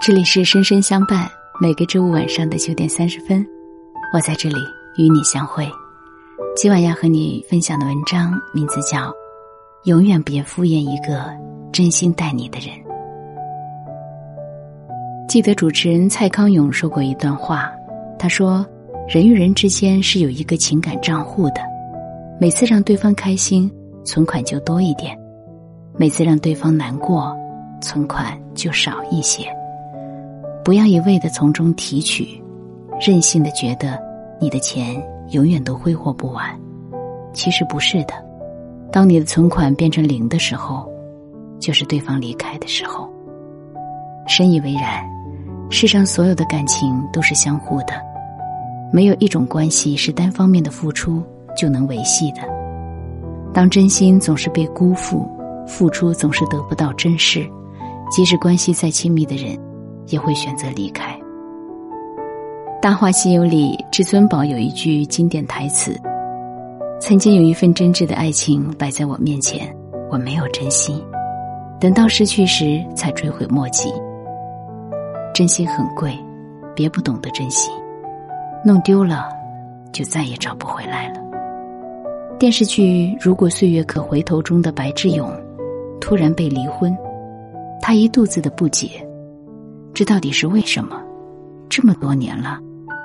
这里是深深相伴，每个周五晚上的九点三十分，我在这里与你相会。今晚要和你分享的文章名字叫《永远别敷衍一个真心待你的人》。记得主持人蔡康永说过一段话，他说：“人与人之间是有一个情感账户的，每次让对方开心，存款就多一点；每次让对方难过，存款就少一些。”不要一味的从中提取，任性的觉得你的钱永远都挥霍不完。其实不是的，当你的存款变成零的时候，就是对方离开的时候。深以为然，世上所有的感情都是相互的，没有一种关系是单方面的付出就能维系的。当真心总是被辜负，付出总是得不到珍视，即使关系再亲密的人。也会选择离开。《大话西游》里，至尊宝有一句经典台词：“曾经有一份真挚的爱情摆在我面前，我没有珍惜，等到失去时才追悔莫及。真心很贵，别不懂得珍惜，弄丢了就再也找不回来了。”电视剧《如果岁月可回头》中的白志勇突然被离婚，他一肚子的不解。这到底是为什么？这么多年了，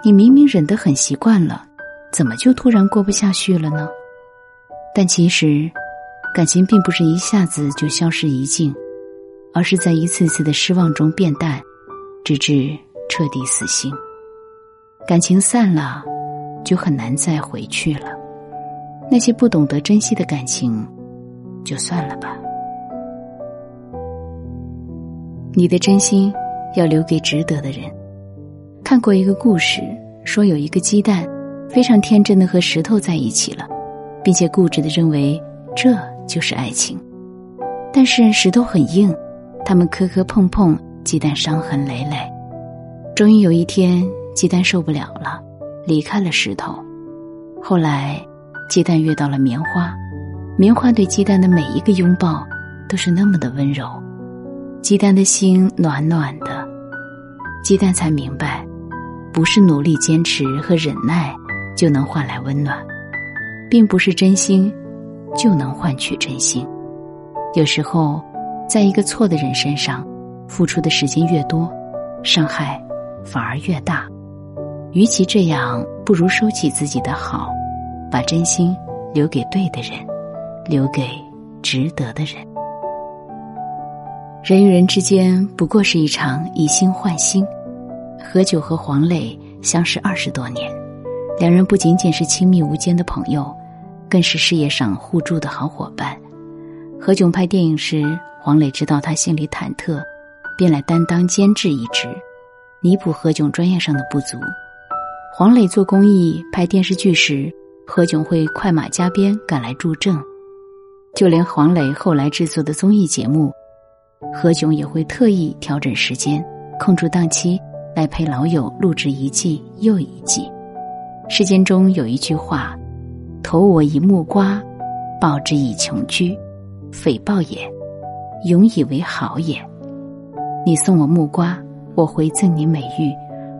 你明明忍得很习惯了，怎么就突然过不下去了呢？但其实，感情并不是一下子就消失一尽，而是在一次次的失望中变淡，直至彻底死心。感情散了，就很难再回去了。那些不懂得珍惜的感情，就算了吧。你的真心。要留给值得的人。看过一个故事，说有一个鸡蛋，非常天真的和石头在一起了，并且固执的认为这就是爱情。但是石头很硬，他们磕磕碰碰，鸡蛋伤痕累累。终于有一天，鸡蛋受不了了，离开了石头。后来，鸡蛋遇到了棉花，棉花对鸡蛋的每一个拥抱，都是那么的温柔。鸡蛋的心暖暖的，鸡蛋才明白，不是努力坚持和忍耐就能换来温暖，并不是真心就能换取真心。有时候，在一个错的人身上，付出的时间越多，伤害反而越大。与其这样，不如收起自己的好，把真心留给对的人，留给值得的人。人与人之间不过是一场以心换心。何炅和黄磊相识二十多年，两人不仅仅是亲密无间的朋友，更是事业上互助的好伙伴。何炅拍电影时，黄磊知道他心里忐忑，便来担当监制一职，弥补何炅专业上的不足。黄磊做公益拍电视剧时，何炅会快马加鞭赶来助阵。就连黄磊后来制作的综艺节目。何炅也会特意调整时间，空出档期来陪老友录制一季又一季。世间中有一句话：“投我一木瓜，报之以琼琚，匪报也，永以为好也。”你送我木瓜，我回赠你美玉，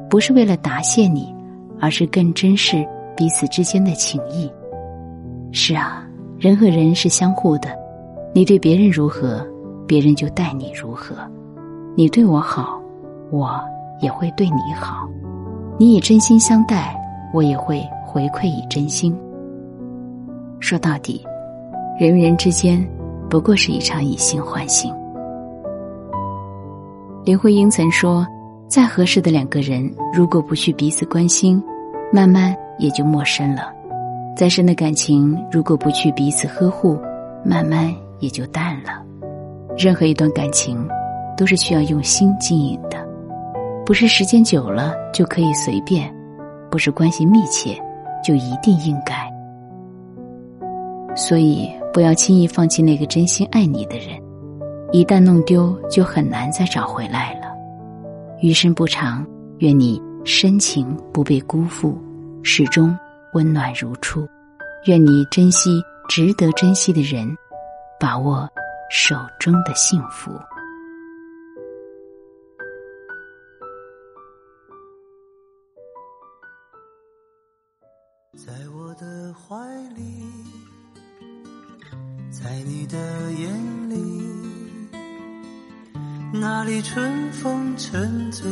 不是为了答谢你，而是更珍视彼此之间的情谊。是啊，人和人是相互的，你对别人如何？别人就待你如何，你对我好，我也会对你好；你以真心相待，我也会回馈以真心。说到底，人与人之间不过是一场以心换心。林徽因曾说：“再合适的两个人，如果不去彼此关心，慢慢也就陌生了；再深的感情，如果不去彼此呵护，慢慢也就淡了。”任何一段感情，都是需要用心经营的，不是时间久了就可以随便，不是关系密切就一定应该。所以，不要轻易放弃那个真心爱你的人，一旦弄丢，就很难再找回来了。余生不长，愿你深情不被辜负，始终温暖如初。愿你珍惜值得珍惜的人，把握。手中的幸福。在我的怀里在你的眼里那里春风沉醉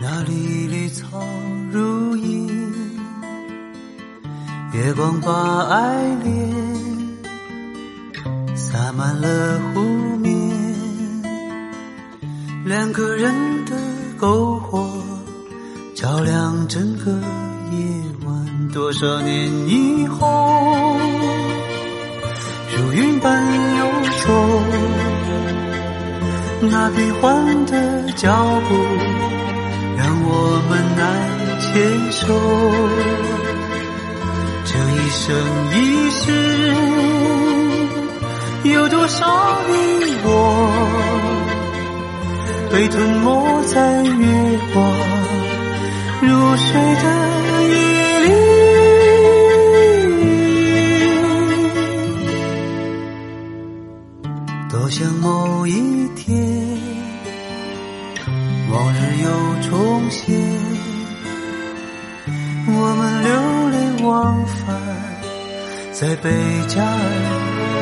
那里绿草如茵月光把爱恋洒满了湖面，两个人的篝火照亮整个夜晚。多少年以后，如云般游走，那变幻的脚步让我们难牵手。这一生一世，有多少你我被吞没在月光如水的夜里？多想某一天，往日又重现，我们流连忘返在贝加尔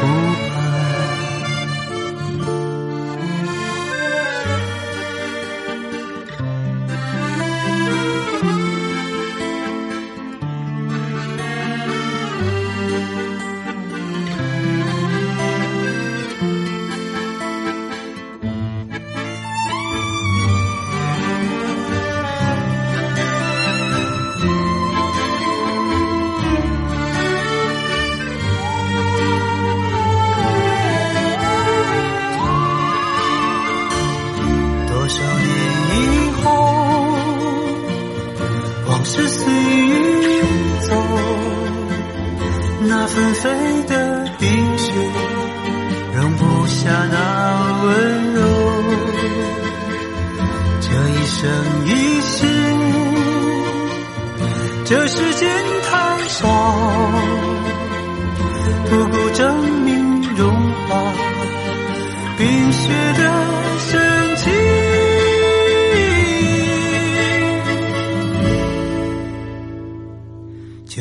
湖是随云走，那纷飞的冰雪容不下那温柔。这一生一世，这时间太少，不够证明融化冰雪的